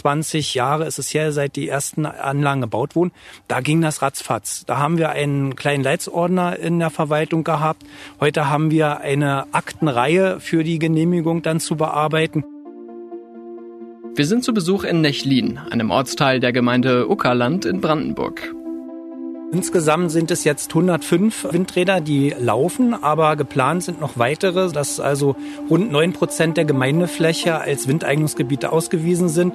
25 Jahre ist es her, seit die ersten Anlagen gebaut wurden. Da ging das ratzfatz. Da haben wir einen kleinen Leitsordner in der Verwaltung gehabt. Heute haben wir eine Aktenreihe für die Genehmigung dann zu bearbeiten. Wir sind zu Besuch in Nechlin, einem Ortsteil der Gemeinde Uckerland in Brandenburg. Insgesamt sind es jetzt 105 Windräder, die laufen, aber geplant sind noch weitere, dass also rund 9 Prozent der Gemeindefläche als Windeignungsgebiete ausgewiesen sind.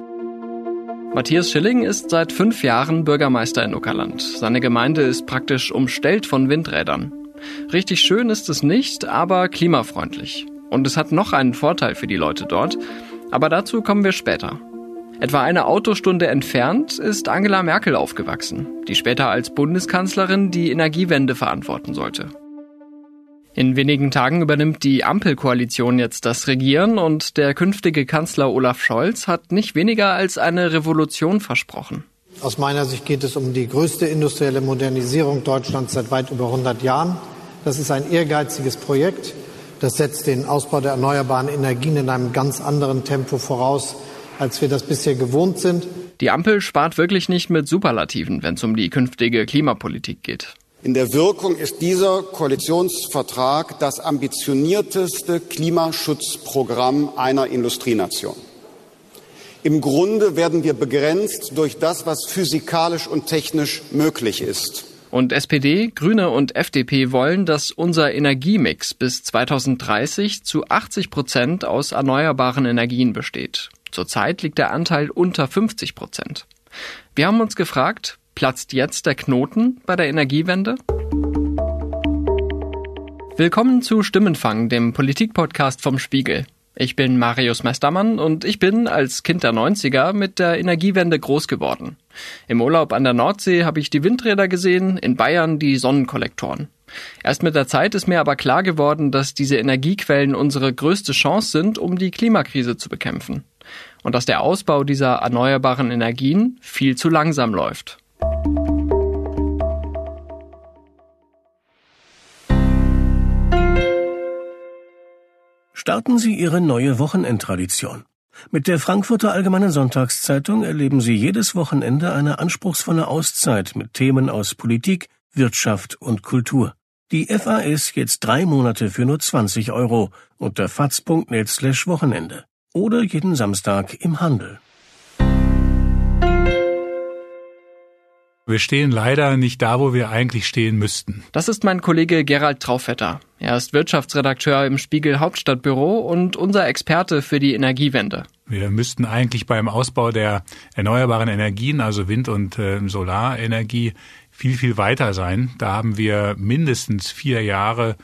Matthias Schilling ist seit fünf Jahren Bürgermeister in Uckerland. Seine Gemeinde ist praktisch umstellt von Windrädern. Richtig schön ist es nicht, aber klimafreundlich. Und es hat noch einen Vorteil für die Leute dort. Aber dazu kommen wir später. Etwa eine Autostunde entfernt ist Angela Merkel aufgewachsen, die später als Bundeskanzlerin die Energiewende verantworten sollte. In wenigen Tagen übernimmt die Ampelkoalition jetzt das Regieren und der künftige Kanzler Olaf Scholz hat nicht weniger als eine Revolution versprochen. Aus meiner Sicht geht es um die größte industrielle Modernisierung Deutschlands seit weit über 100 Jahren. Das ist ein ehrgeiziges Projekt. Das setzt den Ausbau der erneuerbaren Energien in einem ganz anderen Tempo voraus, als wir das bisher gewohnt sind. Die Ampel spart wirklich nicht mit Superlativen, wenn es um die künftige Klimapolitik geht. In der Wirkung ist dieser Koalitionsvertrag das ambitionierteste Klimaschutzprogramm einer Industrienation. Im Grunde werden wir begrenzt durch das, was physikalisch und technisch möglich ist. Und SPD, Grüne und FDP wollen, dass unser Energiemix bis 2030 zu 80 Prozent aus erneuerbaren Energien besteht. Zurzeit liegt der Anteil unter 50 Prozent. Wir haben uns gefragt, platzt jetzt der Knoten bei der Energiewende? Willkommen zu Stimmenfang, dem Politikpodcast vom Spiegel. Ich bin Marius Meistermann und ich bin als Kind der 90er mit der Energiewende groß geworden. Im Urlaub an der Nordsee habe ich die Windräder gesehen, in Bayern die Sonnenkollektoren. Erst mit der Zeit ist mir aber klar geworden, dass diese Energiequellen unsere größte Chance sind, um die Klimakrise zu bekämpfen und dass der Ausbau dieser erneuerbaren Energien viel zu langsam läuft. Starten Sie Ihre neue Wochenendtradition. Mit der Frankfurter Allgemeinen Sonntagszeitung erleben Sie jedes Wochenende eine anspruchsvolle Auszeit mit Themen aus Politik, Wirtschaft und Kultur. Die FAS jetzt drei Monate für nur 20 Euro unter faz.net slash Wochenende oder jeden Samstag im Handel. Wir stehen leider nicht da, wo wir eigentlich stehen müssten. Das ist mein Kollege Gerald Traufetter. Er ist Wirtschaftsredakteur im Spiegel Hauptstadtbüro und unser Experte für die Energiewende. Wir müssten eigentlich beim Ausbau der erneuerbaren Energien, also Wind- und äh, Solarenergie, viel, viel weiter sein. Da haben wir mindestens vier Jahre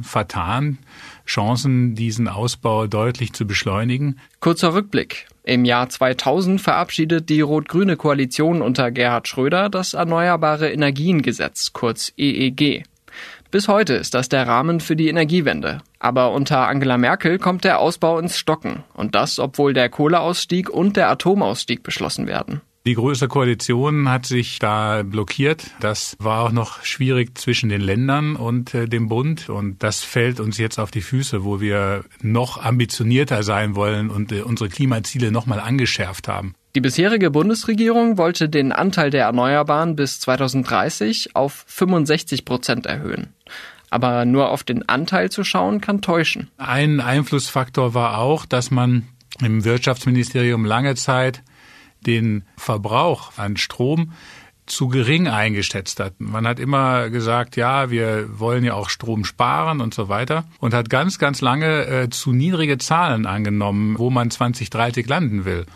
vertan. Chancen, diesen Ausbau deutlich zu beschleunigen. Kurzer Rückblick. Im Jahr 2000 verabschiedet die rot-grüne Koalition unter Gerhard Schröder das Erneuerbare Energiengesetz, kurz EEG. Bis heute ist das der Rahmen für die Energiewende. Aber unter Angela Merkel kommt der Ausbau ins Stocken. Und das, obwohl der Kohleausstieg und der Atomausstieg beschlossen werden. Die Große Koalition hat sich da blockiert. Das war auch noch schwierig zwischen den Ländern und äh, dem Bund. Und das fällt uns jetzt auf die Füße, wo wir noch ambitionierter sein wollen und äh, unsere Klimaziele nochmal angeschärft haben. Die bisherige Bundesregierung wollte den Anteil der Erneuerbaren bis 2030 auf 65 Prozent erhöhen. Aber nur auf den Anteil zu schauen, kann täuschen. Ein Einflussfaktor war auch, dass man im Wirtschaftsministerium lange Zeit den Verbrauch an Strom zu gering eingeschätzt hat. Man hat immer gesagt, ja, wir wollen ja auch Strom sparen und so weiter und hat ganz, ganz lange äh, zu niedrige Zahlen angenommen, wo man 2030 landen will.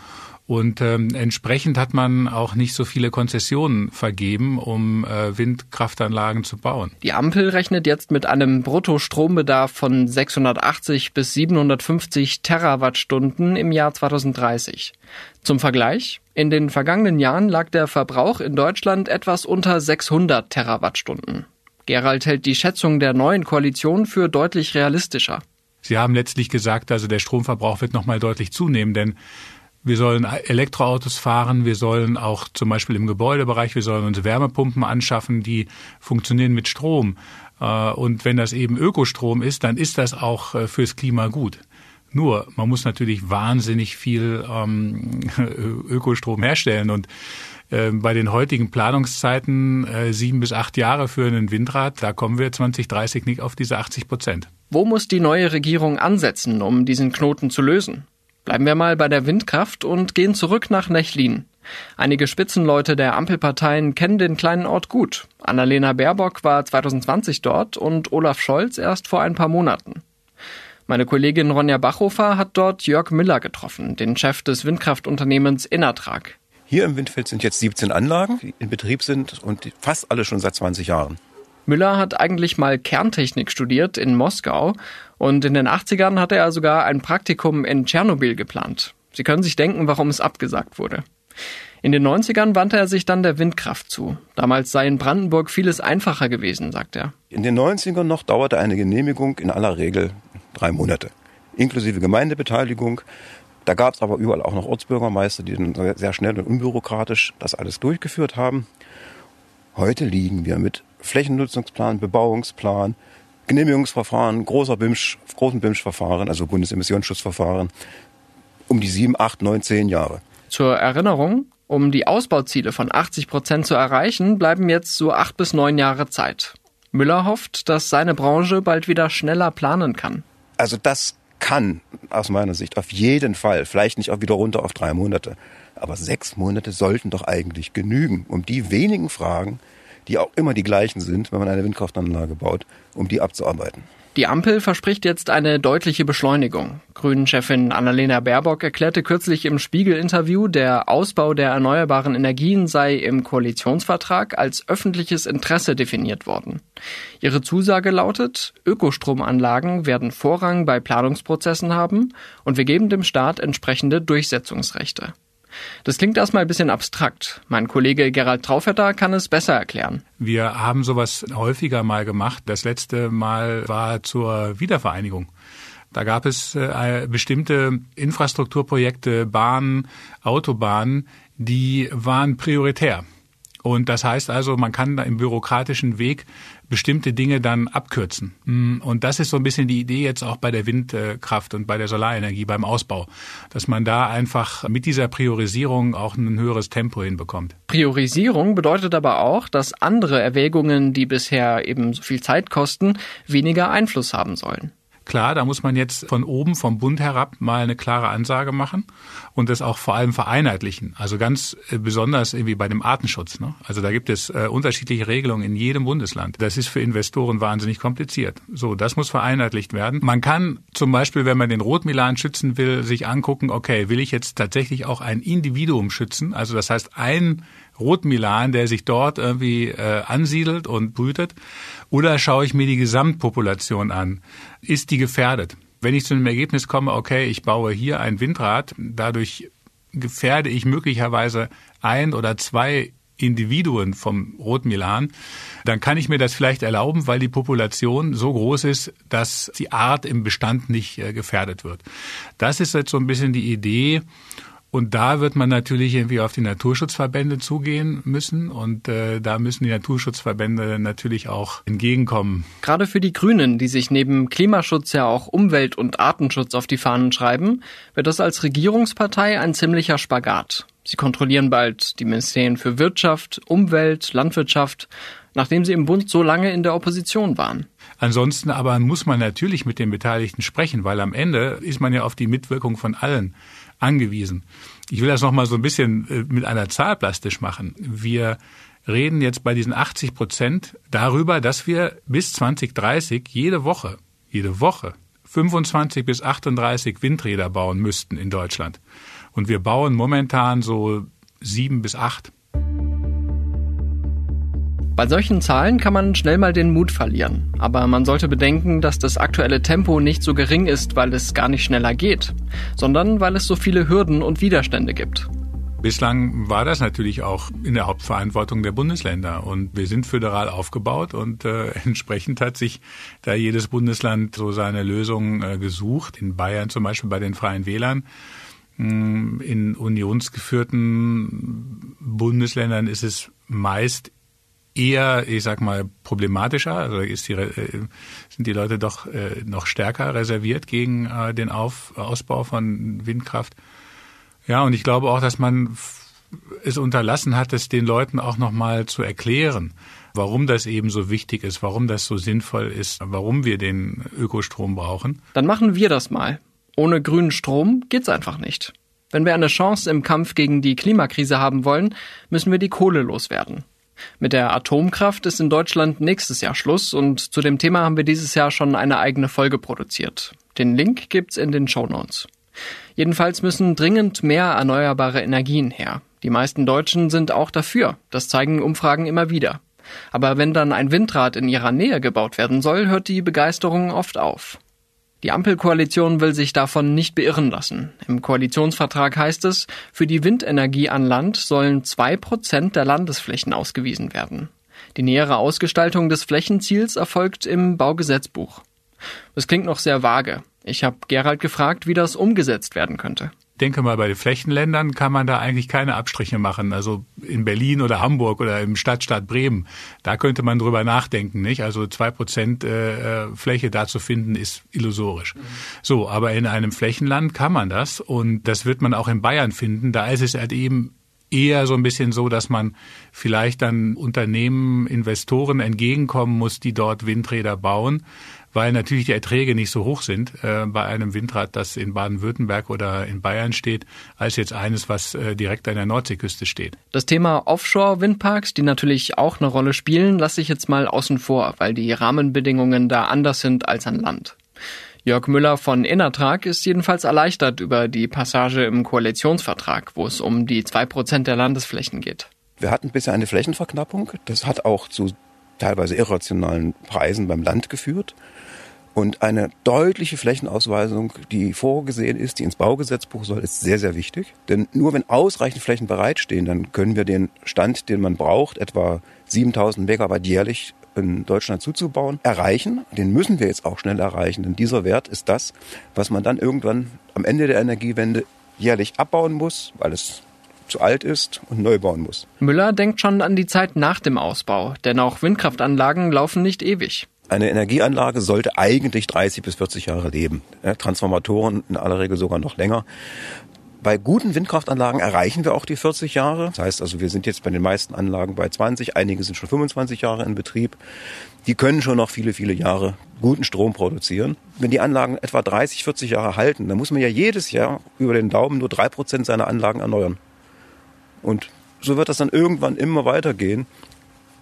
Und ähm, entsprechend hat man auch nicht so viele Konzessionen vergeben, um äh, Windkraftanlagen zu bauen. Die Ampel rechnet jetzt mit einem Bruttostrombedarf von 680 bis 750 Terawattstunden im Jahr 2030. Zum Vergleich, in den vergangenen Jahren lag der Verbrauch in Deutschland etwas unter 600 Terawattstunden. Gerald hält die Schätzung der neuen Koalition für deutlich realistischer. Sie haben letztlich gesagt, also der Stromverbrauch wird nochmal deutlich zunehmen, denn wir sollen Elektroautos fahren, wir sollen auch zum Beispiel im Gebäudebereich, wir sollen uns Wärmepumpen anschaffen, die funktionieren mit Strom. Äh, und wenn das eben Ökostrom ist, dann ist das auch äh, fürs Klima gut. Nur, man muss natürlich wahnsinnig viel ähm, Ökostrom herstellen und äh, bei den heutigen Planungszeiten äh, sieben bis acht Jahre für einen Windrad, da kommen wir 2030 nicht auf diese 80 Prozent. Wo muss die neue Regierung ansetzen, um diesen Knoten zu lösen? Bleiben wir mal bei der Windkraft und gehen zurück nach Nechlin. Einige Spitzenleute der Ampelparteien kennen den kleinen Ort gut. Annalena Baerbock war 2020 dort und Olaf Scholz erst vor ein paar Monaten. Meine Kollegin Ronja Bachhofer hat dort Jörg Müller getroffen, den Chef des Windkraftunternehmens Innertrag. Hier im Windfeld sind jetzt 17 Anlagen, die in Betrieb sind und fast alle schon seit 20 Jahren. Müller hat eigentlich mal Kerntechnik studiert in Moskau und in den 80ern hatte er sogar ein Praktikum in Tschernobyl geplant. Sie können sich denken, warum es abgesagt wurde. In den 90ern wandte er sich dann der Windkraft zu. Damals sei in Brandenburg vieles einfacher gewesen, sagt er. In den 90ern noch dauerte eine Genehmigung in aller Regel drei Monate, inklusive Gemeindebeteiligung. Da gab es aber überall auch noch Ortsbürgermeister, die dann sehr schnell und unbürokratisch das alles durchgeführt haben. Heute liegen wir mit Flächennutzungsplan, Bebauungsplan, Genehmigungsverfahren, großer BIMSCH, großen BIMSCH-Verfahren, also Bundesemissionsschutzverfahren, um die sieben, acht, neun, zehn Jahre. Zur Erinnerung, um die Ausbauziele von 80 Prozent zu erreichen, bleiben jetzt so acht bis neun Jahre Zeit. Müller hofft, dass seine Branche bald wieder schneller planen kann. Also das kann aus meiner Sicht auf jeden Fall, vielleicht nicht auch wieder runter auf drei Monate, aber sechs Monate sollten doch eigentlich genügen, um die wenigen Fragen, die auch immer die gleichen sind, wenn man eine Windkraftanlage baut, um die abzuarbeiten. Die Ampel verspricht jetzt eine deutliche Beschleunigung. Grünen-Chefin Annalena Baerbock erklärte kürzlich im Spiegel-Interview, der Ausbau der erneuerbaren Energien sei im Koalitionsvertrag als öffentliches Interesse definiert worden. Ihre Zusage lautet, Ökostromanlagen werden Vorrang bei Planungsprozessen haben und wir geben dem Staat entsprechende Durchsetzungsrechte. Das klingt erstmal ein bisschen abstrakt. Mein Kollege Gerald Traufetter kann es besser erklären. Wir haben sowas häufiger mal gemacht. Das letzte Mal war zur Wiedervereinigung. Da gab es äh, bestimmte Infrastrukturprojekte, Bahnen, Autobahnen, die waren prioritär. Und das heißt also, man kann im bürokratischen Weg bestimmte Dinge dann abkürzen. Mm, und das ist so ein bisschen die Idee jetzt auch bei der Windkraft und bei der Solarenergie beim Ausbau, dass man da einfach mit dieser Priorisierung auch ein höheres Tempo hinbekommt. Priorisierung bedeutet aber auch, dass andere Erwägungen, die bisher eben so viel Zeit kosten, weniger Einfluss haben sollen. Klar, da muss man jetzt von oben, vom Bund herab mal eine klare Ansage machen und das auch vor allem vereinheitlichen. Also ganz äh, besonders irgendwie bei dem Artenschutz. Ne? Also da gibt es äh, unterschiedliche Regelungen in jedem Bundesland. Das ist für Investoren wahnsinnig kompliziert. So, das muss vereinheitlicht werden. Man kann zum Beispiel, wenn man den Rotmilan schützen will, sich angucken, okay, will ich jetzt tatsächlich auch ein Individuum schützen? Also das heißt, ein Rotmilan, der sich dort irgendwie äh, ansiedelt und brütet? Oder schaue ich mir die Gesamtpopulation an? Ist die gefährdet? Wenn ich zu einem Ergebnis komme, okay, ich baue hier ein Windrad, dadurch gefährde ich möglicherweise ein oder zwei Individuen vom Rotmilan, dann kann ich mir das vielleicht erlauben, weil die Population so groß ist, dass die Art im Bestand nicht äh, gefährdet wird. Das ist jetzt so ein bisschen die Idee. Und da wird man natürlich irgendwie auf die Naturschutzverbände zugehen müssen und äh, da müssen die Naturschutzverbände natürlich auch entgegenkommen. Gerade für die Grünen, die sich neben Klimaschutz ja auch Umwelt- und Artenschutz auf die Fahnen schreiben, wird das als Regierungspartei ein ziemlicher Spagat. Sie kontrollieren bald die Ministerien für Wirtschaft, Umwelt, Landwirtschaft, nachdem sie im Bund so lange in der Opposition waren. Ansonsten aber muss man natürlich mit den Beteiligten sprechen, weil am Ende ist man ja auf die Mitwirkung von allen angewiesen. Ich will das noch mal so ein bisschen äh, mit einer Zahl plastisch machen. Wir reden jetzt bei diesen 80 Prozent darüber, dass wir bis 2030 jede Woche, jede Woche 25 bis 38 Windräder bauen müssten in Deutschland. Und wir bauen momentan so sieben bis acht. Bei solchen Zahlen kann man schnell mal den Mut verlieren. Aber man sollte bedenken, dass das aktuelle Tempo nicht so gering ist, weil es gar nicht schneller geht, sondern weil es so viele Hürden und Widerstände gibt. Bislang war das natürlich auch in der Hauptverantwortung der Bundesländer und wir sind föderal aufgebaut und äh, entsprechend hat sich da jedes Bundesland so seine Lösung äh, gesucht. In Bayern zum Beispiel bei den Freien Wählern. Hm, in unionsgeführten Bundesländern ist es meist eher, ich sag mal, problematischer. Also ist die, äh, sind die Leute doch äh, noch stärker reserviert gegen äh, den Auf, Ausbau von Windkraft. Ja, und ich glaube auch, dass man es unterlassen hat, es den Leuten auch nochmal zu erklären, warum das eben so wichtig ist, warum das so sinnvoll ist, warum wir den Ökostrom brauchen. Dann machen wir das mal. Ohne grünen Strom geht's einfach nicht. Wenn wir eine Chance im Kampf gegen die Klimakrise haben wollen, müssen wir die Kohle loswerden. Mit der Atomkraft ist in Deutschland nächstes Jahr Schluss und zu dem Thema haben wir dieses Jahr schon eine eigene Folge produziert. Den Link gibt's in den Show Notes. Jedenfalls müssen dringend mehr erneuerbare Energien her. Die meisten Deutschen sind auch dafür. Das zeigen Umfragen immer wieder. Aber wenn dann ein Windrad in ihrer Nähe gebaut werden soll, hört die Begeisterung oft auf. Die Ampelkoalition will sich davon nicht beirren lassen. Im Koalitionsvertrag heißt es, für die Windenergie an Land sollen zwei Prozent der Landesflächen ausgewiesen werden. Die nähere Ausgestaltung des Flächenziels erfolgt im Baugesetzbuch. Das klingt noch sehr vage. Ich habe Gerald gefragt, wie das umgesetzt werden könnte denke mal, bei den Flächenländern kann man da eigentlich keine Abstriche machen. Also in Berlin oder Hamburg oder im Stadtstaat Bremen, da könnte man drüber nachdenken, nicht? Also zwei Prozent äh, äh, Fläche da zu finden, ist illusorisch. So, aber in einem Flächenland kann man das und das wird man auch in Bayern finden. Da ist es halt eben eher so ein bisschen so, dass man vielleicht dann Unternehmen, Investoren entgegenkommen muss, die dort Windräder bauen weil natürlich die Erträge nicht so hoch sind äh, bei einem Windrad, das in Baden-Württemberg oder in Bayern steht, als jetzt eines, was äh, direkt an der Nordseeküste steht. Das Thema Offshore-Windparks, die natürlich auch eine Rolle spielen, lasse ich jetzt mal außen vor, weil die Rahmenbedingungen da anders sind als an Land. Jörg Müller von Innertrag ist jedenfalls erleichtert über die Passage im Koalitionsvertrag, wo es um die zwei Prozent der Landesflächen geht. Wir hatten bisher eine Flächenverknappung. Das hat auch zu teilweise irrationalen Preisen beim Land geführt. Und eine deutliche Flächenausweisung, die vorgesehen ist, die ins Baugesetzbuch soll, ist sehr, sehr wichtig. Denn nur wenn ausreichend Flächen bereitstehen, dann können wir den Stand, den man braucht, etwa 7000 Megawatt jährlich in Deutschland zuzubauen, erreichen. Den müssen wir jetzt auch schnell erreichen, denn dieser Wert ist das, was man dann irgendwann am Ende der Energiewende jährlich abbauen muss, weil es zu alt ist und neu bauen muss. Müller denkt schon an die Zeit nach dem Ausbau, denn auch Windkraftanlagen laufen nicht ewig. Eine Energieanlage sollte eigentlich 30 bis 40 Jahre leben. Transformatoren in aller Regel sogar noch länger. Bei guten Windkraftanlagen erreichen wir auch die 40 Jahre. Das heißt also, wir sind jetzt bei den meisten Anlagen bei 20, einige sind schon 25 Jahre in Betrieb. Die können schon noch viele, viele Jahre guten Strom produzieren. Wenn die Anlagen etwa 30, 40 Jahre halten, dann muss man ja jedes Jahr über den Daumen nur drei Prozent seiner Anlagen erneuern. Und so wird das dann irgendwann immer weitergehen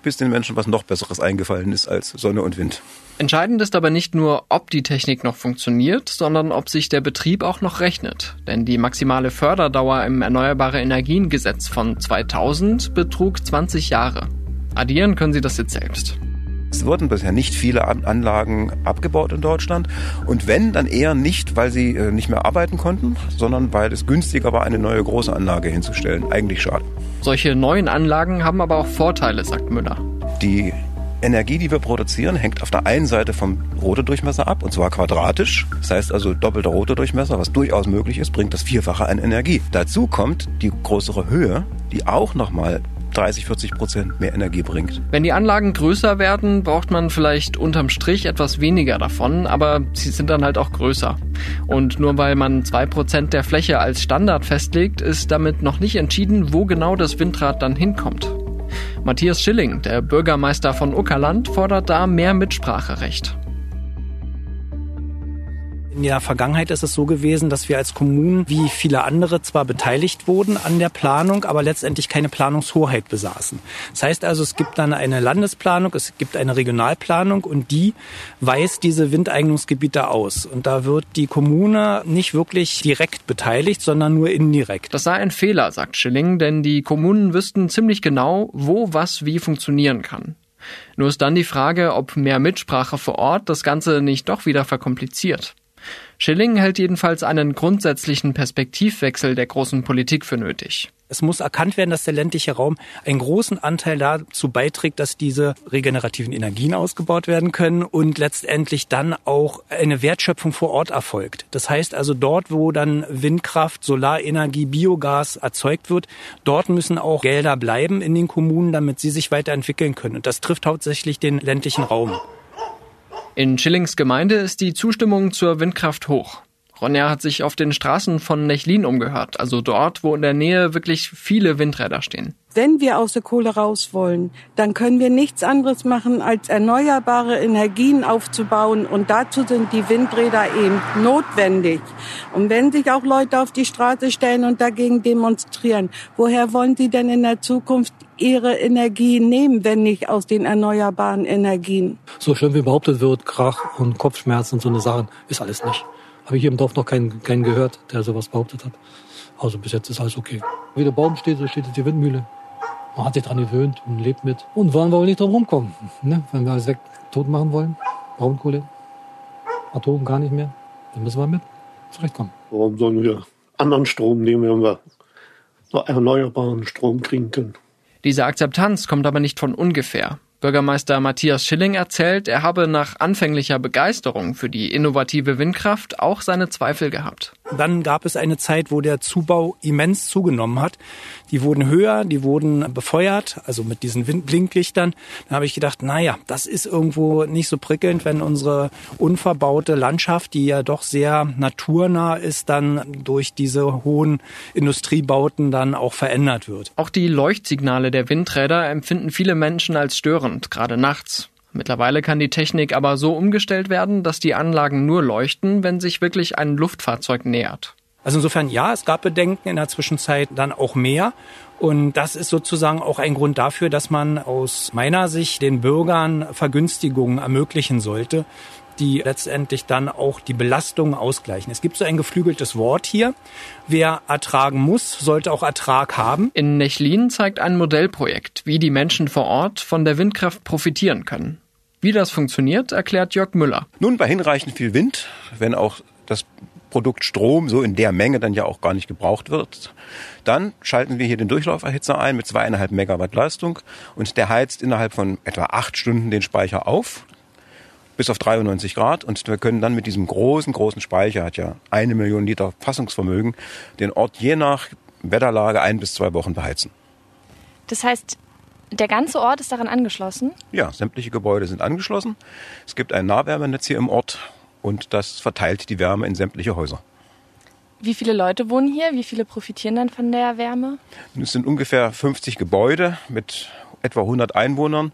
bis den Menschen was noch Besseres eingefallen ist als Sonne und Wind. Entscheidend ist aber nicht nur, ob die Technik noch funktioniert, sondern ob sich der Betrieb auch noch rechnet. Denn die maximale Förderdauer im Erneuerbare Energien Gesetz von 2000 betrug 20 Jahre. Addieren können Sie das jetzt selbst. Es wurden bisher nicht viele Anlagen abgebaut in Deutschland. Und wenn, dann eher nicht, weil sie äh, nicht mehr arbeiten konnten, sondern weil es günstiger war, eine neue große Anlage hinzustellen. Eigentlich schade. Solche neuen Anlagen haben aber auch Vorteile, sagt Müller. Die Energie, die wir produzieren, hängt auf der einen Seite vom Rotordurchmesser ab, und zwar quadratisch. Das heißt also doppelter Rotordurchmesser, was durchaus möglich ist, bringt das Vierfache an Energie. Dazu kommt die größere Höhe, die auch nochmal 30, 40 Prozent mehr Energie bringt. Wenn die Anlagen größer werden, braucht man vielleicht unterm Strich etwas weniger davon, aber sie sind dann halt auch größer. Und nur weil man zwei Prozent der Fläche als Standard festlegt, ist damit noch nicht entschieden, wo genau das Windrad dann hinkommt. Matthias Schilling, der Bürgermeister von Uckerland, fordert da mehr Mitspracherecht. In der Vergangenheit ist es so gewesen, dass wir als Kommunen wie viele andere zwar beteiligt wurden an der Planung, aber letztendlich keine Planungshoheit besaßen. Das heißt also, es gibt dann eine Landesplanung, es gibt eine Regionalplanung und die weist diese Windeignungsgebiete aus. Und da wird die Kommune nicht wirklich direkt beteiligt, sondern nur indirekt. Das sei ein Fehler, sagt Schilling, denn die Kommunen wüssten ziemlich genau, wo was wie funktionieren kann. Nur ist dann die Frage, ob mehr Mitsprache vor Ort das Ganze nicht doch wieder verkompliziert. Schilling hält jedenfalls einen grundsätzlichen Perspektivwechsel der großen Politik für nötig. Es muss erkannt werden, dass der ländliche Raum einen großen Anteil dazu beiträgt, dass diese regenerativen Energien ausgebaut werden können und letztendlich dann auch eine Wertschöpfung vor Ort erfolgt. Das heißt also dort, wo dann Windkraft, Solarenergie, Biogas erzeugt wird, dort müssen auch Gelder bleiben in den Kommunen, damit sie sich weiterentwickeln können. Und das trifft hauptsächlich den ländlichen Raum. In Schillings Gemeinde ist die Zustimmung zur Windkraft hoch. Ronja hat sich auf den Straßen von Nechlin umgehört, also dort, wo in der Nähe wirklich viele Windräder stehen. Wenn wir aus der Kohle raus wollen, dann können wir nichts anderes machen, als erneuerbare Energien aufzubauen. Und dazu sind die Windräder eben notwendig. Und wenn sich auch Leute auf die Straße stellen und dagegen demonstrieren, woher wollen sie denn in der Zukunft ihre Energie nehmen, wenn nicht aus den erneuerbaren Energien? So schlimm wie behauptet wird, Krach und Kopfschmerzen und so eine Sachen, ist alles nicht. Habe ich hier im Dorf noch keinen, keinen gehört, der sowas behauptet hat. Also bis jetzt ist alles okay. Wie der Baum steht, so steht jetzt die Windmühle. Man hat sich dran gewöhnt und lebt mit. Und wollen wir wohl nicht drum rumkommen. Ne? Wenn wir alles weg tot machen wollen, Braunkohle, Atom gar nicht mehr, dann müssen wir mit zurechtkommen. Warum sollen wir anderen Strom nehmen, wenn wir noch erneuerbaren Strom kriegen können? Diese Akzeptanz kommt aber nicht von ungefähr. Bürgermeister Matthias Schilling erzählt, er habe nach anfänglicher Begeisterung für die innovative Windkraft auch seine Zweifel gehabt. Dann gab es eine Zeit, wo der Zubau immens zugenommen hat. Die wurden höher, die wurden befeuert, also mit diesen Windblinklichtern. Da habe ich gedacht, naja, das ist irgendwo nicht so prickelnd, wenn unsere unverbaute Landschaft, die ja doch sehr naturnah ist, dann durch diese hohen Industriebauten dann auch verändert wird. Auch die Leuchtsignale der Windräder empfinden viele Menschen als störend, gerade nachts. Mittlerweile kann die Technik aber so umgestellt werden, dass die Anlagen nur leuchten, wenn sich wirklich ein Luftfahrzeug nähert. Also insofern ja, es gab Bedenken in der Zwischenzeit dann auch mehr. Und das ist sozusagen auch ein Grund dafür, dass man aus meiner Sicht den Bürgern Vergünstigungen ermöglichen sollte, die letztendlich dann auch die Belastung ausgleichen. Es gibt so ein geflügeltes Wort hier. Wer ertragen muss, sollte auch Ertrag haben. In Nechlin zeigt ein Modellprojekt, wie die Menschen vor Ort von der Windkraft profitieren können. Wie das funktioniert, erklärt Jörg Müller. Nun, bei hinreichend viel Wind, wenn auch das Produkt Strom so in der Menge dann ja auch gar nicht gebraucht wird. Dann schalten wir hier den Durchlauferhitzer ein mit zweieinhalb Megawatt Leistung und der heizt innerhalb von etwa acht Stunden den Speicher auf bis auf 93 Grad und wir können dann mit diesem großen, großen Speicher, hat ja eine Million Liter Fassungsvermögen, den Ort je nach Wetterlage ein bis zwei Wochen beheizen. Das heißt, der ganze Ort ist daran angeschlossen? Ja, sämtliche Gebäude sind angeschlossen. Es gibt ein Nahwärmenetz hier im Ort und das verteilt die Wärme in sämtliche Häuser. Wie viele Leute wohnen hier? Wie viele profitieren dann von der Wärme? Es sind ungefähr 50 Gebäude mit etwa 100 Einwohnern.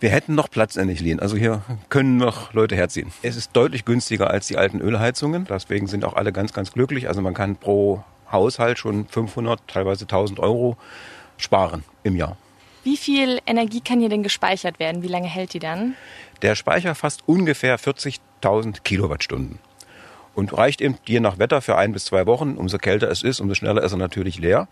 Wir hätten noch Platz in Nichlin. Also hier können noch Leute herziehen. Es ist deutlich günstiger als die alten Ölheizungen. Deswegen sind auch alle ganz, ganz glücklich. Also man kann pro Haushalt schon 500, teilweise 1000 Euro sparen im Jahr. Wie viel Energie kann hier denn gespeichert werden? Wie lange hält die dann? Der Speicher fasst ungefähr 40.000 Kilowattstunden und reicht eben je nach Wetter für ein bis zwei Wochen. Umso kälter es ist, umso schneller ist er natürlich leer.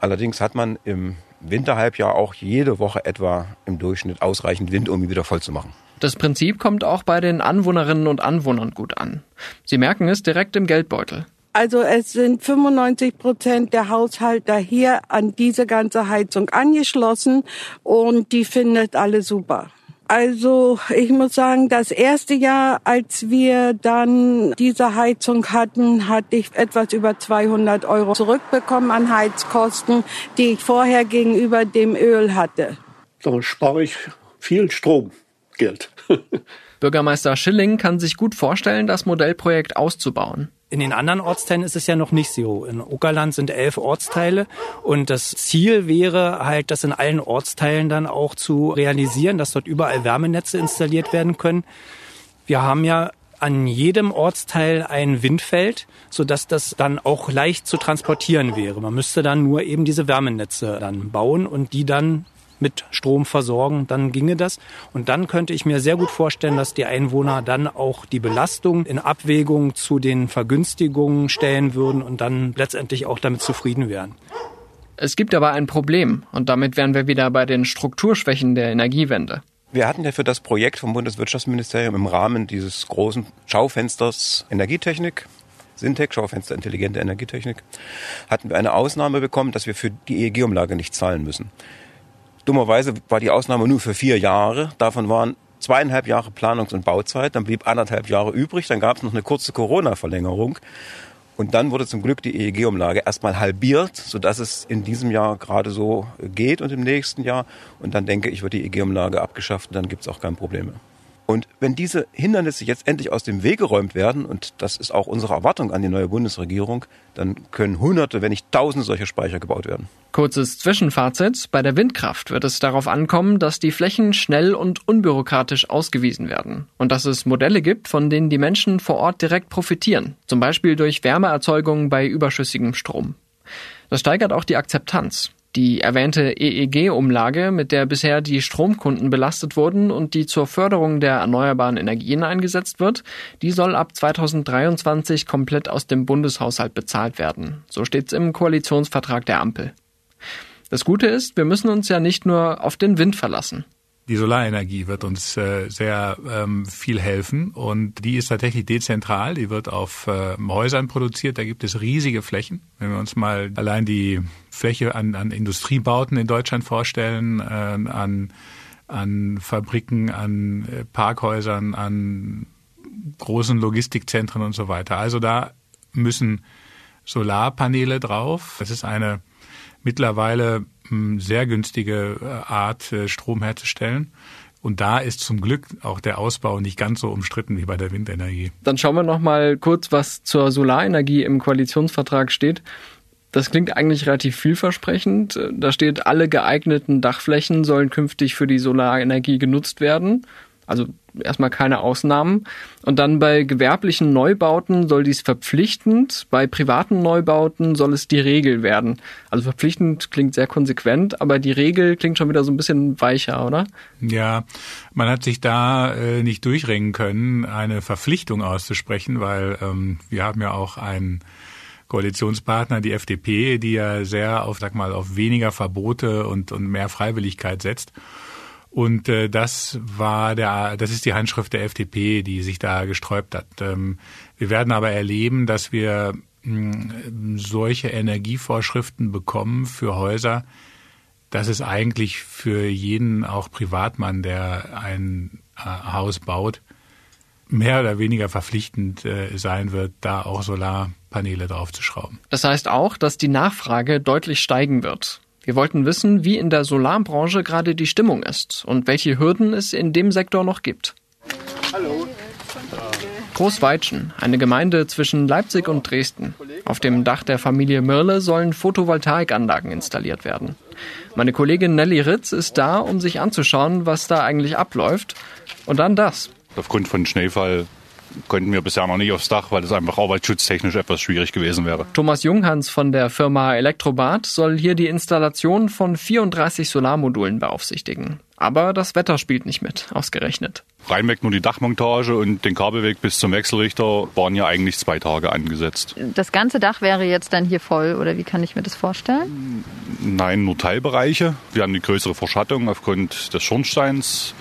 Allerdings hat man im Winterhalbjahr auch jede Woche etwa im Durchschnitt ausreichend Wind, um ihn wieder voll zu machen. Das Prinzip kommt auch bei den Anwohnerinnen und Anwohnern gut an. Sie merken es direkt im Geldbeutel. Also es sind 95 Prozent der Haushalter hier an diese ganze Heizung angeschlossen und die findet alle super. Also ich muss sagen, das erste Jahr, als wir dann diese Heizung hatten, hatte ich etwas über 200 Euro zurückbekommen an Heizkosten, die ich vorher gegenüber dem Öl hatte. Da spare ich viel Stromgeld. Bürgermeister Schilling kann sich gut vorstellen, das Modellprojekt auszubauen. In den anderen Ortsteilen ist es ja noch nicht so. In Uckerland sind elf Ortsteile und das Ziel wäre halt, das in allen Ortsteilen dann auch zu realisieren, dass dort überall Wärmenetze installiert werden können. Wir haben ja an jedem Ortsteil ein Windfeld, so dass das dann auch leicht zu transportieren wäre. Man müsste dann nur eben diese Wärmenetze dann bauen und die dann mit Strom versorgen, dann ginge das. Und dann könnte ich mir sehr gut vorstellen, dass die Einwohner dann auch die Belastung in Abwägung zu den Vergünstigungen stellen würden und dann letztendlich auch damit zufrieden wären. Es gibt aber ein Problem und damit wären wir wieder bei den Strukturschwächen der Energiewende. Wir hatten ja für das Projekt vom Bundeswirtschaftsministerium im Rahmen dieses großen Schaufensters Energietechnik Syntec, Schaufenster Intelligente Energietechnik, hatten wir eine Ausnahme bekommen, dass wir für die EEG-Umlage nicht zahlen müssen. Dummerweise war die Ausnahme nur für vier Jahre. Davon waren zweieinhalb Jahre Planungs- und Bauzeit, dann blieb anderthalb Jahre übrig, dann gab es noch eine kurze Corona-Verlängerung. Und dann wurde zum Glück die EEG-Umlage erstmal halbiert, sodass es in diesem Jahr gerade so geht und im nächsten Jahr. Und dann denke ich, wird die EEG-Umlage abgeschafft und dann gibt es auch kein Problem mehr. Und wenn diese Hindernisse jetzt endlich aus dem Weg geräumt werden, und das ist auch unsere Erwartung an die neue Bundesregierung, dann können Hunderte, wenn nicht Tausende solcher Speicher gebaut werden. Kurzes Zwischenfazit. Bei der Windkraft wird es darauf ankommen, dass die Flächen schnell und unbürokratisch ausgewiesen werden. Und dass es Modelle gibt, von denen die Menschen vor Ort direkt profitieren. Zum Beispiel durch Wärmeerzeugung bei überschüssigem Strom. Das steigert auch die Akzeptanz. Die erwähnte EEG-Umlage, mit der bisher die Stromkunden belastet wurden und die zur Förderung der erneuerbaren Energien eingesetzt wird, die soll ab 2023 komplett aus dem Bundeshaushalt bezahlt werden. So steht's im Koalitionsvertrag der Ampel. Das Gute ist, wir müssen uns ja nicht nur auf den Wind verlassen. Die Solarenergie wird uns äh, sehr ähm, viel helfen und die ist tatsächlich dezentral. Die wird auf äh, Häusern produziert. Da gibt es riesige Flächen. Wenn wir uns mal allein die Fläche an, an Industriebauten in Deutschland vorstellen, äh, an, an Fabriken, an äh, Parkhäusern, an großen Logistikzentren und so weiter. Also da müssen Solarpaneele drauf. Das ist eine mittlerweile sehr günstige äh, Art, äh, Strom herzustellen. Und da ist zum Glück auch der Ausbau nicht ganz so umstritten wie bei der Windenergie. Dann schauen wir noch mal kurz, was zur Solarenergie im Koalitionsvertrag steht. Das klingt eigentlich relativ vielversprechend. Da steht, alle geeigneten Dachflächen sollen künftig für die Solarenergie genutzt werden. Also erstmal keine Ausnahmen. Und dann bei gewerblichen Neubauten soll dies verpflichtend, bei privaten Neubauten soll es die Regel werden. Also verpflichtend klingt sehr konsequent, aber die Regel klingt schon wieder so ein bisschen weicher, oder? Ja, man hat sich da äh, nicht durchringen können, eine Verpflichtung auszusprechen, weil ähm, wir haben ja auch einen Koalitionspartner, die FDP, die ja sehr auf, sag mal, auf weniger Verbote und, und mehr Freiwilligkeit setzt. Und äh, das war der, das ist die Handschrift der FDP, die sich da gesträubt hat. Ähm, wir werden aber erleben, dass wir mh, hm, solche Energievorschriften bekommen für Häuser, dass es eigentlich für jeden, auch Privatmann, der ein äh, Haus baut, mehr oder weniger verpflichtend äh, sein wird, da auch Solarpaneele draufzuschrauben. Das heißt auch, dass die Nachfrage deutlich steigen wird. Wir wollten wissen, wie in der Solarbranche gerade die Stimmung ist und welche Hürden es in dem Sektor noch gibt. Hallo. Großweitschen, eine Gemeinde zwischen Leipzig und Dresden. Auf dem Dach der Familie Mirle sollen Photovoltaikanlagen installiert werden. Meine Kollegin Nelly Ritz ist da, um sich anzuschauen, was da eigentlich abläuft. Und dann das. Aufgrund von Schneefall konnten wir bisher noch nicht aufs Dach, weil das einfach arbeitsschutztechnisch etwas schwierig gewesen wäre. Thomas Junghans von der Firma Elektrobad soll hier die Installation von 34 Solarmodulen beaufsichtigen. Aber das Wetter spielt nicht mit, ausgerechnet. Reinweg nur die Dachmontage und den Kabelweg bis zum Wechselrichter waren ja eigentlich zwei Tage angesetzt. Das ganze Dach wäre jetzt dann hier voll oder wie kann ich mir das vorstellen? Nein, nur Teilbereiche. Wir haben die größere Verschattung aufgrund des Schornsteins.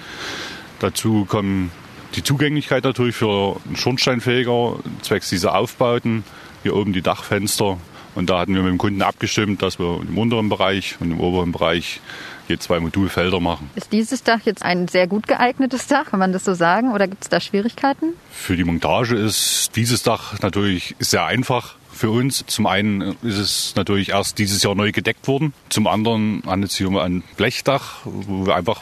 Dazu kommen die Zugänglichkeit natürlich für einen Schornsteinfeger, zwecks dieser Aufbauten. Hier oben die Dachfenster. Und da hatten wir mit dem Kunden abgestimmt, dass wir im unteren Bereich und im oberen Bereich je zwei Modulfelder machen. Ist dieses Dach jetzt ein sehr gut geeignetes Dach, kann man das so sagen, oder gibt es da Schwierigkeiten? Für die Montage ist dieses Dach natürlich sehr einfach für uns. Zum einen ist es natürlich erst dieses Jahr neu gedeckt worden. Zum anderen handelt es sich um ein Blechdach, wo wir einfach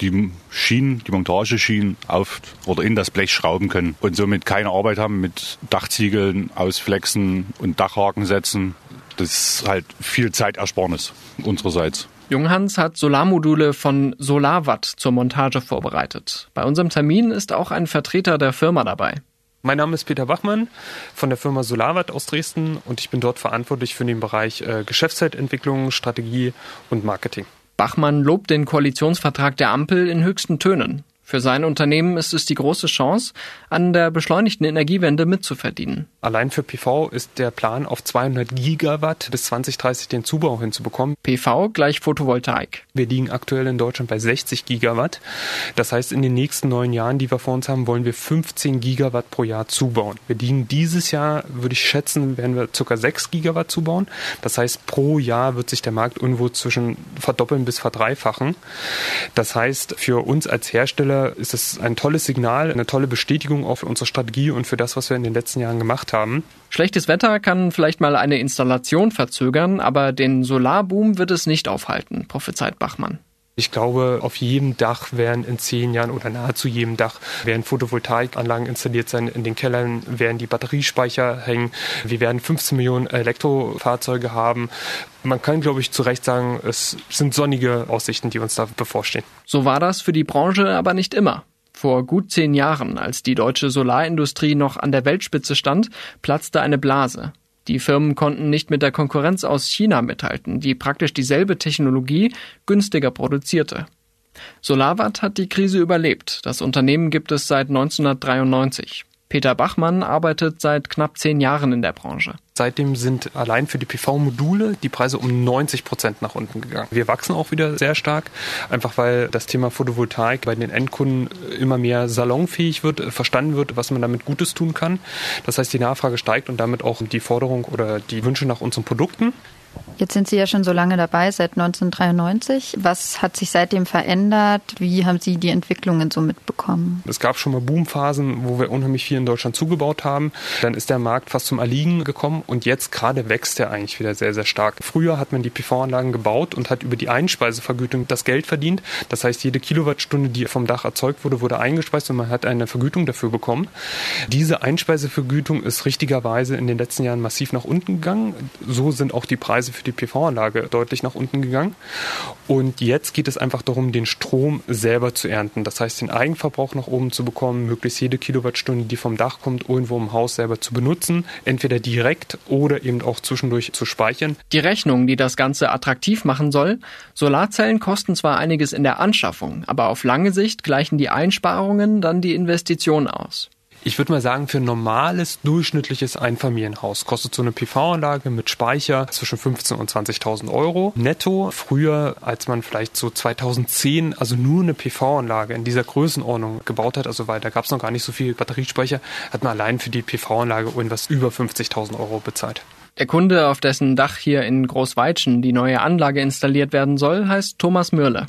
die Schienen, die Montageschienen auf oder in das Blech schrauben können und somit keine Arbeit haben mit Dachziegeln, Ausflexen und Dachhaken setzen. Das ist halt viel Zeitersparnis unsererseits. Junghans hat Solarmodule von Solarwatt zur Montage vorbereitet. Bei unserem Termin ist auch ein Vertreter der Firma dabei. Mein Name ist Peter Bachmann von der Firma Solarwatt aus Dresden und ich bin dort verantwortlich für den Bereich äh, Geschäftszeitentwicklung, Strategie und Marketing. Bachmann lobt den Koalitionsvertrag der Ampel in höchsten Tönen. Für sein Unternehmen ist es die große Chance, an der beschleunigten Energiewende mitzuverdienen. Allein für PV ist der Plan auf 200 Gigawatt bis 2030 den Zubau hinzubekommen. PV gleich Photovoltaik. Wir liegen aktuell in Deutschland bei 60 Gigawatt. Das heißt, in den nächsten neun Jahren, die wir vor uns haben, wollen wir 15 Gigawatt pro Jahr zubauen. Wir liegen dieses Jahr, würde ich schätzen, werden wir ca. 6 Gigawatt zubauen. Das heißt, pro Jahr wird sich der Markt irgendwo zwischen verdoppeln bis verdreifachen. Das heißt, für uns als Hersteller ist es ein tolles Signal, eine tolle Bestätigung auch für unsere Strategie und für das, was wir in den letzten Jahren gemacht haben. Schlechtes Wetter kann vielleicht mal eine Installation verzögern, aber den Solarboom wird es nicht aufhalten, prophezeit Bachmann. Ich glaube, auf jedem Dach werden in zehn Jahren oder nahezu jedem Dach werden Photovoltaikanlagen installiert sein. In den Kellern werden die Batteriespeicher hängen. Wir werden 15 Millionen Elektrofahrzeuge haben. Man kann, glaube ich, zu Recht sagen, es sind sonnige Aussichten, die uns da bevorstehen. So war das für die Branche aber nicht immer. Vor gut zehn Jahren, als die deutsche Solarindustrie noch an der Weltspitze stand, platzte eine Blase. Die Firmen konnten nicht mit der Konkurrenz aus China mithalten, die praktisch dieselbe Technologie günstiger produzierte. Solarwatt hat die Krise überlebt. Das Unternehmen gibt es seit 1993. Peter Bachmann arbeitet seit knapp zehn Jahren in der Branche. Seitdem sind allein für die PV-Module die Preise um 90 Prozent nach unten gegangen. Wir wachsen auch wieder sehr stark, einfach weil das Thema Photovoltaik bei den Endkunden immer mehr salonfähig wird, verstanden wird, was man damit Gutes tun kann. Das heißt, die Nachfrage steigt und damit auch die Forderung oder die Wünsche nach unseren Produkten. Jetzt sind Sie ja schon so lange dabei, seit 1993. Was hat sich seitdem verändert? Wie haben Sie die Entwicklungen so mitbekommen? Es gab schon mal Boomphasen, wo wir unheimlich viel in Deutschland zugebaut haben. Dann ist der Markt fast zum Erliegen gekommen und jetzt gerade wächst er eigentlich wieder sehr, sehr stark. Früher hat man die PV-Anlagen gebaut und hat über die Einspeisevergütung das Geld verdient. Das heißt, jede Kilowattstunde, die vom Dach erzeugt wurde, wurde eingespeist und man hat eine Vergütung dafür bekommen. Diese Einspeisevergütung ist richtigerweise in den letzten Jahren massiv nach unten gegangen. So sind auch die Preise für die PV-Anlage deutlich nach unten gegangen. Und jetzt geht es einfach darum, den Strom selber zu ernten. Das heißt, den Eigenverbrauch nach oben zu bekommen, möglichst jede Kilowattstunde, die vom Dach kommt, irgendwo im Haus selber zu benutzen. Entweder direkt oder eben auch zwischendurch zu speichern. Die Rechnung, die das Ganze attraktiv machen soll, Solarzellen kosten zwar einiges in der Anschaffung, aber auf lange Sicht gleichen die Einsparungen dann die Investition aus. Ich würde mal sagen, für ein normales, durchschnittliches Einfamilienhaus kostet so eine PV-Anlage mit Speicher zwischen 15.000 und 20.000 Euro netto. Früher, als man vielleicht so 2010 also nur eine PV-Anlage in dieser Größenordnung gebaut hat, also weil da gab es noch gar nicht so viel Batteriespeicher, hat man allein für die PV-Anlage irgendwas über 50.000 Euro bezahlt. Der Kunde, auf dessen Dach hier in Großweitschen die neue Anlage installiert werden soll, heißt Thomas Mürle.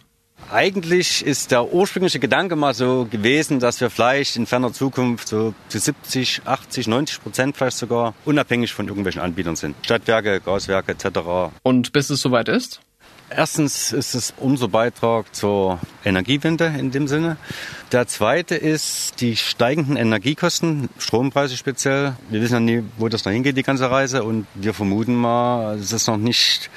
Eigentlich ist der ursprüngliche Gedanke mal so gewesen, dass wir vielleicht in ferner Zukunft so zu 70, 80, 90 Prozent vielleicht sogar unabhängig von irgendwelchen Anbietern sind. Stadtwerke, Gaswerke etc. Und bis es soweit ist? Erstens ist es unser Beitrag zur Energiewende in dem Sinne. Der zweite ist die steigenden Energiekosten, Strompreise speziell. Wir wissen ja nie, wo das noch hingeht, die ganze Reise. Und wir vermuten mal, es ist noch nicht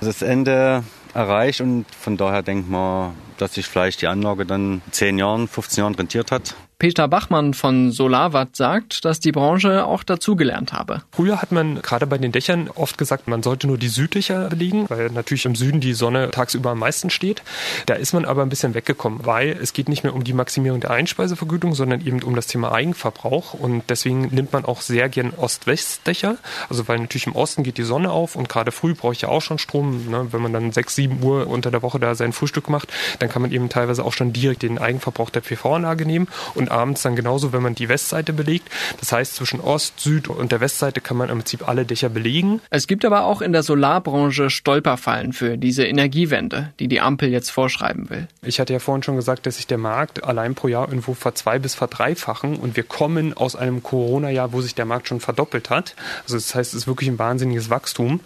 das Ende erreicht und von daher denkt man, dass sich vielleicht die Anlage dann 10 Jahren, 15 Jahren rentiert hat. Peter Bachmann von Solarwatt sagt, dass die Branche auch dazugelernt habe. Früher hat man gerade bei den Dächern oft gesagt, man sollte nur die Süddächer belegen, weil natürlich im Süden die Sonne tagsüber am meisten steht. Da ist man aber ein bisschen weggekommen, weil es geht nicht mehr um die Maximierung der Einspeisevergütung, sondern eben um das Thema Eigenverbrauch. Und deswegen nimmt man auch sehr gern Ost-West-Dächer. Also weil natürlich im Osten geht die Sonne auf und gerade früh brauche ich ja auch schon Strom. Ne? Wenn man dann 6, 7 Uhr unter der Woche da sein Frühstück macht, dann kann man eben teilweise auch schon direkt den Eigenverbrauch der PV-Anlage nehmen und abends dann genauso, wenn man die Westseite belegt. Das heißt, zwischen Ost, Süd und der Westseite kann man im Prinzip alle Dächer belegen. Es gibt aber auch in der Solarbranche Stolperfallen für diese Energiewende, die die Ampel jetzt vorschreiben will. Ich hatte ja vorhin schon gesagt, dass sich der Markt allein pro Jahr irgendwo verzwei- bis verdreifachen und wir kommen aus einem Corona-Jahr, wo sich der Markt schon verdoppelt hat. Also das heißt, es ist wirklich ein wahnsinniges Wachstum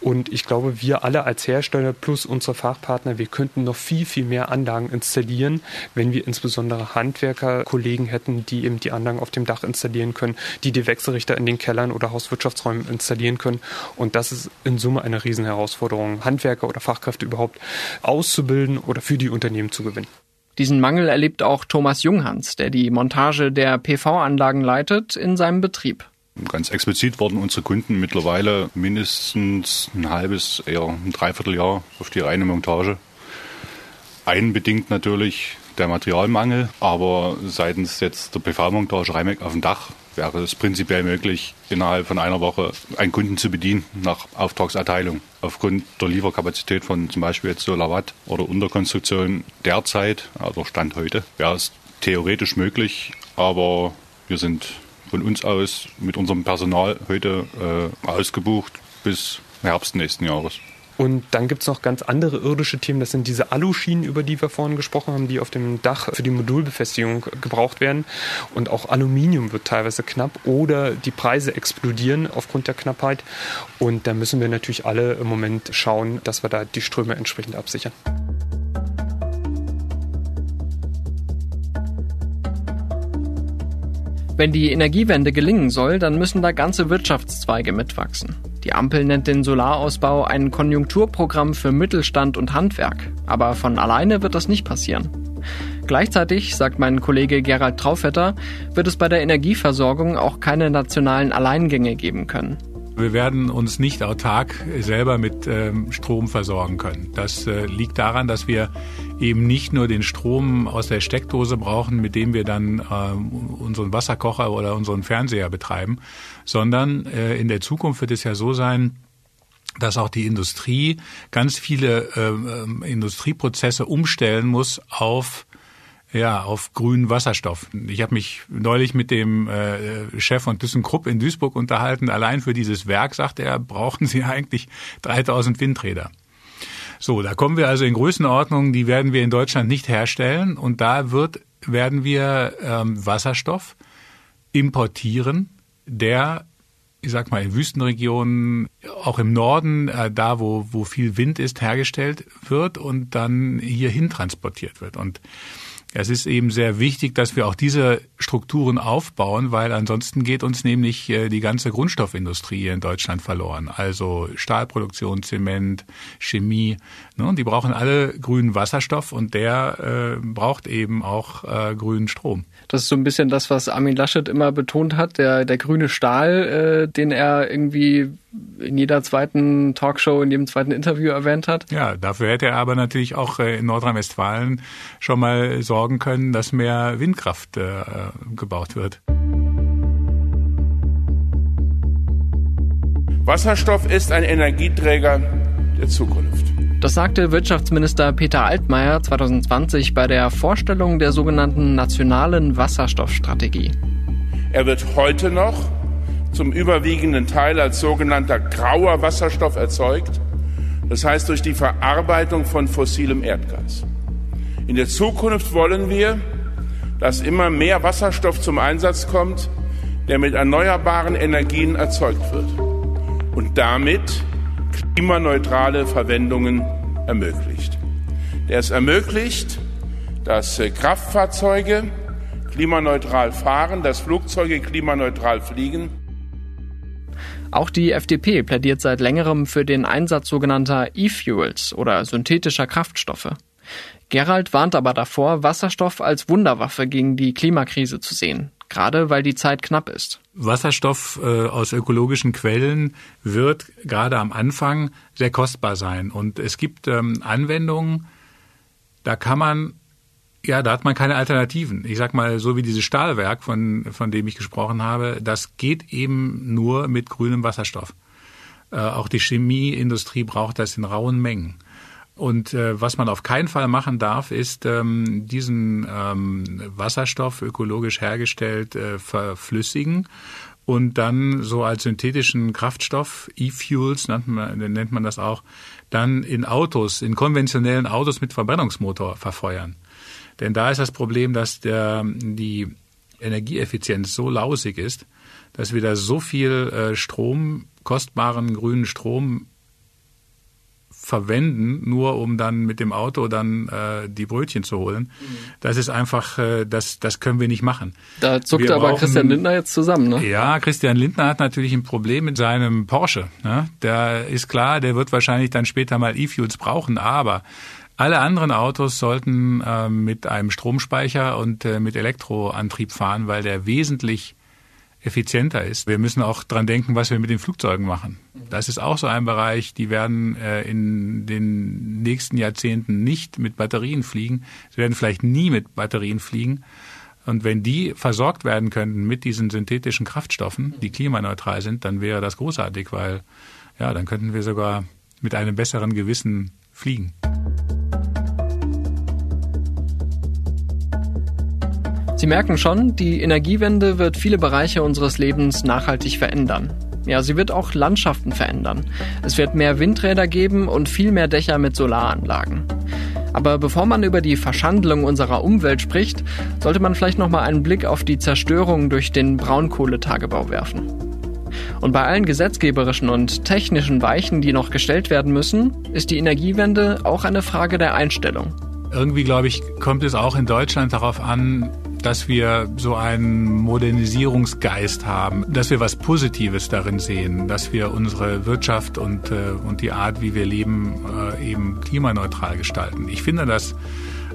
und ich glaube, wir alle als Hersteller plus unsere Fachpartner, wir könnten noch viel, viel mehr Anlagen installieren, wenn wir insbesondere Handwerker, Kollegen hätten, die eben die Anlagen auf dem Dach installieren können, die die Wechselrichter in den Kellern oder Hauswirtschaftsräumen installieren können. Und das ist in Summe eine Riesenherausforderung, Handwerker oder Fachkräfte überhaupt auszubilden oder für die Unternehmen zu gewinnen. Diesen Mangel erlebt auch Thomas Junghans, der die Montage der PV-Anlagen leitet, in seinem Betrieb. Ganz explizit worden unsere Kunden mittlerweile mindestens ein halbes, eher ein Dreivierteljahr auf die reine Montage. Einbedingt natürlich der Materialmangel. Aber seitens jetzt der PV-Montage Reimeck auf dem Dach wäre es prinzipiell möglich, innerhalb von einer Woche einen Kunden zu bedienen nach Auftragserteilung. Aufgrund der Lieferkapazität von zum Beispiel jetzt Solarwatt oder Unterkonstruktion derzeit, also Stand heute, wäre es theoretisch möglich, aber wir sind von uns aus mit unserem Personal heute äh, ausgebucht bis Herbst nächsten Jahres. Und dann gibt es noch ganz andere irdische Themen. Das sind diese Aluschienen, über die wir vorhin gesprochen haben, die auf dem Dach für die Modulbefestigung gebraucht werden. Und auch Aluminium wird teilweise knapp oder die Preise explodieren aufgrund der Knappheit. Und da müssen wir natürlich alle im Moment schauen, dass wir da die Ströme entsprechend absichern. Wenn die Energiewende gelingen soll, dann müssen da ganze Wirtschaftszweige mitwachsen. Die Ampel nennt den Solarausbau ein Konjunkturprogramm für Mittelstand und Handwerk. Aber von alleine wird das nicht passieren. Gleichzeitig, sagt mein Kollege Gerald Traufetter, wird es bei der Energieversorgung auch keine nationalen Alleingänge geben können. Wir werden uns nicht autark selber mit ähm, Strom versorgen können. Das äh, liegt daran, dass wir eben nicht nur den Strom aus der Steckdose brauchen, mit dem wir dann ähm, unseren Wasserkocher oder unseren Fernseher betreiben, sondern äh, in der Zukunft wird es ja so sein, dass auch die Industrie ganz viele äh, Industrieprozesse umstellen muss auf ja, auf grünen Wasserstoff. Ich habe mich neulich mit dem äh, Chef von ThyssenKrupp in Duisburg unterhalten. Allein für dieses Werk, sagt er, brauchen sie eigentlich 3000 Windräder. So, da kommen wir also in Größenordnungen, die werden wir in Deutschland nicht herstellen. Und da wird, werden wir ähm, Wasserstoff importieren, der ich sag mal, in Wüstenregionen, auch im Norden, äh, da wo, wo viel Wind ist, hergestellt wird und dann hierhin transportiert wird. Und es ist eben sehr wichtig, dass wir auch diese Strukturen aufbauen, weil ansonsten geht uns nämlich äh, die ganze Grundstoffindustrie in Deutschland verloren. Also Stahlproduktion, Zement, Chemie. Ne? Die brauchen alle grünen Wasserstoff und der äh, braucht eben auch äh, grünen Strom. Das ist so ein bisschen das, was Armin Laschet immer betont hat, der, der grüne Stahl, äh, den er irgendwie in jeder zweiten Talkshow, in jedem zweiten Interview erwähnt hat. Ja, dafür hätte er aber natürlich auch äh, in Nordrhein-Westfalen schon mal sorgen können, dass mehr Windkraft äh, gebaut wird. Wasserstoff ist ein Energieträger der Zukunft. Das sagte Wirtschaftsminister Peter Altmaier 2020 bei der Vorstellung der sogenannten nationalen Wasserstoffstrategie. Er wird heute noch zum überwiegenden Teil als sogenannter grauer Wasserstoff erzeugt, das heißt durch die Verarbeitung von fossilem Erdgas. In der Zukunft wollen wir, dass immer mehr Wasserstoff zum Einsatz kommt, der mit erneuerbaren Energien erzeugt wird und damit klimaneutrale Verwendungen ermöglicht. Der es ermöglicht, dass äh, Kraftfahrzeuge klimaneutral fahren, dass Flugzeuge klimaneutral fliegen. Auch die FDP plädiert seit längerem für den Einsatz sogenannter E-Fuels oder synthetischer Kraftstoffe. Gerald warnt aber davor, Wasserstoff als Wunderwaffe gegen die Klimakrise zu sehen gerade weil die Zeit knapp ist. Wasserstoff äh, aus ökologischen Quellen wird gerade am Anfang sehr kostbar sein. Und es gibt ähm, Anwendungen, da kann man, ja, da hat man keine Alternativen. Ich sag mal, so wie dieses Stahlwerk, von, von dem ich gesprochen habe, das geht eben nur mit grünem Wasserstoff. Äh, auch die Chemieindustrie braucht das in rauen Mengen. Und äh, was man auf keinen Fall machen darf, ist ähm, diesen ähm, Wasserstoff ökologisch hergestellt äh, verflüssigen und dann so als synthetischen Kraftstoff, E-Fuels nennt man, nennt man das auch, dann in Autos, in konventionellen Autos mit Verbrennungsmotor verfeuern. Denn da ist das Problem, dass der, die Energieeffizienz so lausig ist, dass wir da so viel äh, Strom, kostbaren grünen Strom verwenden, nur um dann mit dem Auto dann äh, die Brötchen zu holen. Mhm. Das ist einfach, äh, das, das können wir nicht machen. Da zuckt wir aber brauchen, Christian Lindner jetzt zusammen, ne? Ja, Christian Lindner hat natürlich ein Problem mit seinem Porsche. Ne? Der ist klar, der wird wahrscheinlich dann später mal E-Fuels brauchen, aber alle anderen Autos sollten äh, mit einem Stromspeicher und äh, mit Elektroantrieb fahren, weil der wesentlich effizienter ist. Wir müssen auch dran denken, was wir mit den Flugzeugen machen. Das ist auch so ein Bereich, die werden äh, in den nächsten Jahrzehnten nicht mit Batterien fliegen. Sie werden vielleicht nie mit Batterien fliegen. Und wenn die versorgt werden könnten mit diesen synthetischen Kraftstoffen, die klimaneutral sind, dann wäre das großartig, weil ja, dann könnten wir sogar mit einem besseren Gewissen fliegen. Sie merken schon, die Energiewende wird viele Bereiche unseres Lebens nachhaltig verändern. Ja, sie wird auch Landschaften verändern. Es wird mehr Windräder geben und viel mehr Dächer mit Solaranlagen. Aber bevor man über die Verschandlung unserer Umwelt spricht, sollte man vielleicht noch mal einen Blick auf die Zerstörung durch den Braunkohletagebau werfen. Und bei allen gesetzgeberischen und technischen Weichen, die noch gestellt werden müssen, ist die Energiewende auch eine Frage der Einstellung. Irgendwie, glaube ich, kommt es auch in Deutschland darauf an, dass wir so einen Modernisierungsgeist haben, dass wir was Positives darin sehen, dass wir unsere Wirtschaft und, äh, und die Art, wie wir leben, äh, eben klimaneutral gestalten. Ich finde das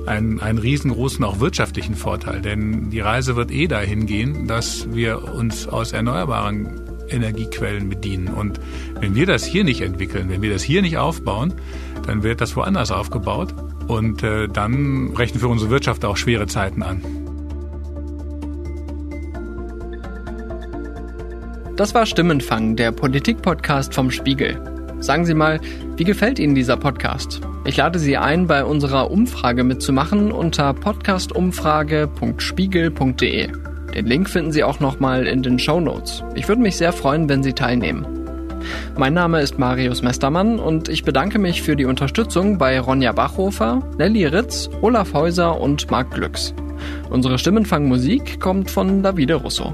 einen, einen riesengroßen, auch wirtschaftlichen Vorteil, denn die Reise wird eh dahin gehen, dass wir uns aus erneuerbaren Energiequellen bedienen. Und wenn wir das hier nicht entwickeln, wenn wir das hier nicht aufbauen, dann wird das woanders aufgebaut. Und äh, dann rechnen für unsere Wirtschaft auch schwere Zeiten an. Das war Stimmenfang, der Politik-Podcast vom Spiegel. Sagen Sie mal, wie gefällt Ihnen dieser Podcast? Ich lade Sie ein, bei unserer Umfrage mitzumachen unter podcastumfrage.spiegel.de. Den Link finden Sie auch nochmal in den Show Notes. Ich würde mich sehr freuen, wenn Sie teilnehmen. Mein Name ist Marius Mestermann und ich bedanke mich für die Unterstützung bei Ronja Bachhofer, Nelly Ritz, Olaf Häuser und Marc Glücks. Unsere Stimmenfangmusik kommt von Davide Russo.